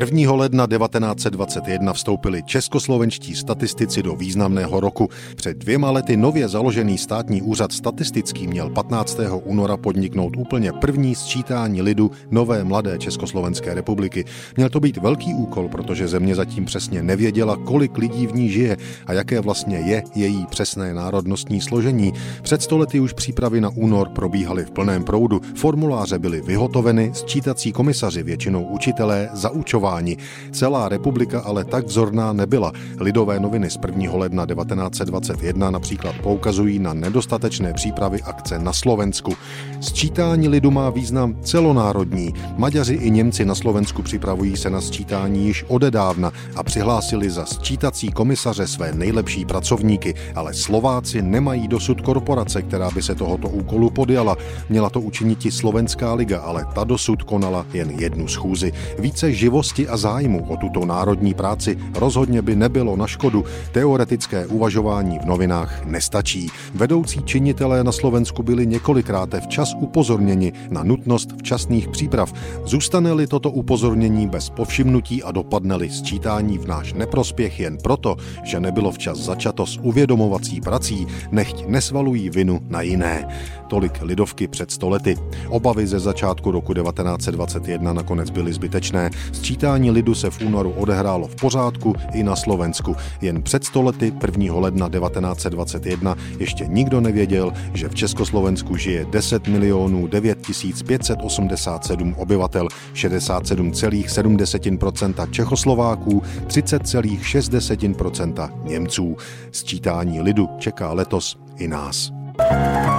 1. ledna 1921 vstoupili českoslovenští statistici do významného roku. Před dvěma lety nově založený státní úřad statistický měl 15. února podniknout úplně první sčítání lidu nové mladé Československé republiky. Měl to být velký úkol, protože země zatím přesně nevěděla, kolik lidí v ní žije a jaké vlastně je její přesné národnostní složení. Před stolety už přípravy na únor probíhaly v plném proudu, formuláře byly vyhotoveny, sčítací komisaři, většinou učitelé, zaučovali vyšetřováni. Celá republika ale tak vzorná nebyla. Lidové noviny z 1. ledna 1921 například poukazují na nedostatečné přípravy akce na Slovensku. Sčítání lidu má význam celonárodní. Maďaři i Němci na Slovensku připravují se na sčítání již odedávna a přihlásili za sčítací komisaře své nejlepší pracovníky, ale Slováci nemají dosud korporace, která by se tohoto úkolu podjala. Měla to učinit i Slovenská liga, ale ta dosud konala jen jednu schůzi. Více živosti závisti a zájmu o tuto národní práci rozhodně by nebylo na škodu. Teoretické uvažování v novinách nestačí. Vedoucí činitelé na Slovensku byli několikrát včas upozorněni na nutnost včasných příprav. Zůstane-li toto upozornění bez povšimnutí a dopadne-li sčítání v náš neprospěch jen proto, že nebylo včas začato s uvědomovací prací, nechť nesvalují vinu na jiné. Tolik lidovky před stolety. Obavy ze začátku roku 1921 nakonec byly zbytečné. Sčítání Sčítání lidu se v únoru odehrálo v pořádku i na Slovensku. Jen před stolety 1. ledna 1921 ještě nikdo nevěděl, že v Československu žije 10 milionů 9587 obyvatel, 67,7% Čechoslováků, 30,6% Němců. Sčítání lidu čeká letos i nás. thank you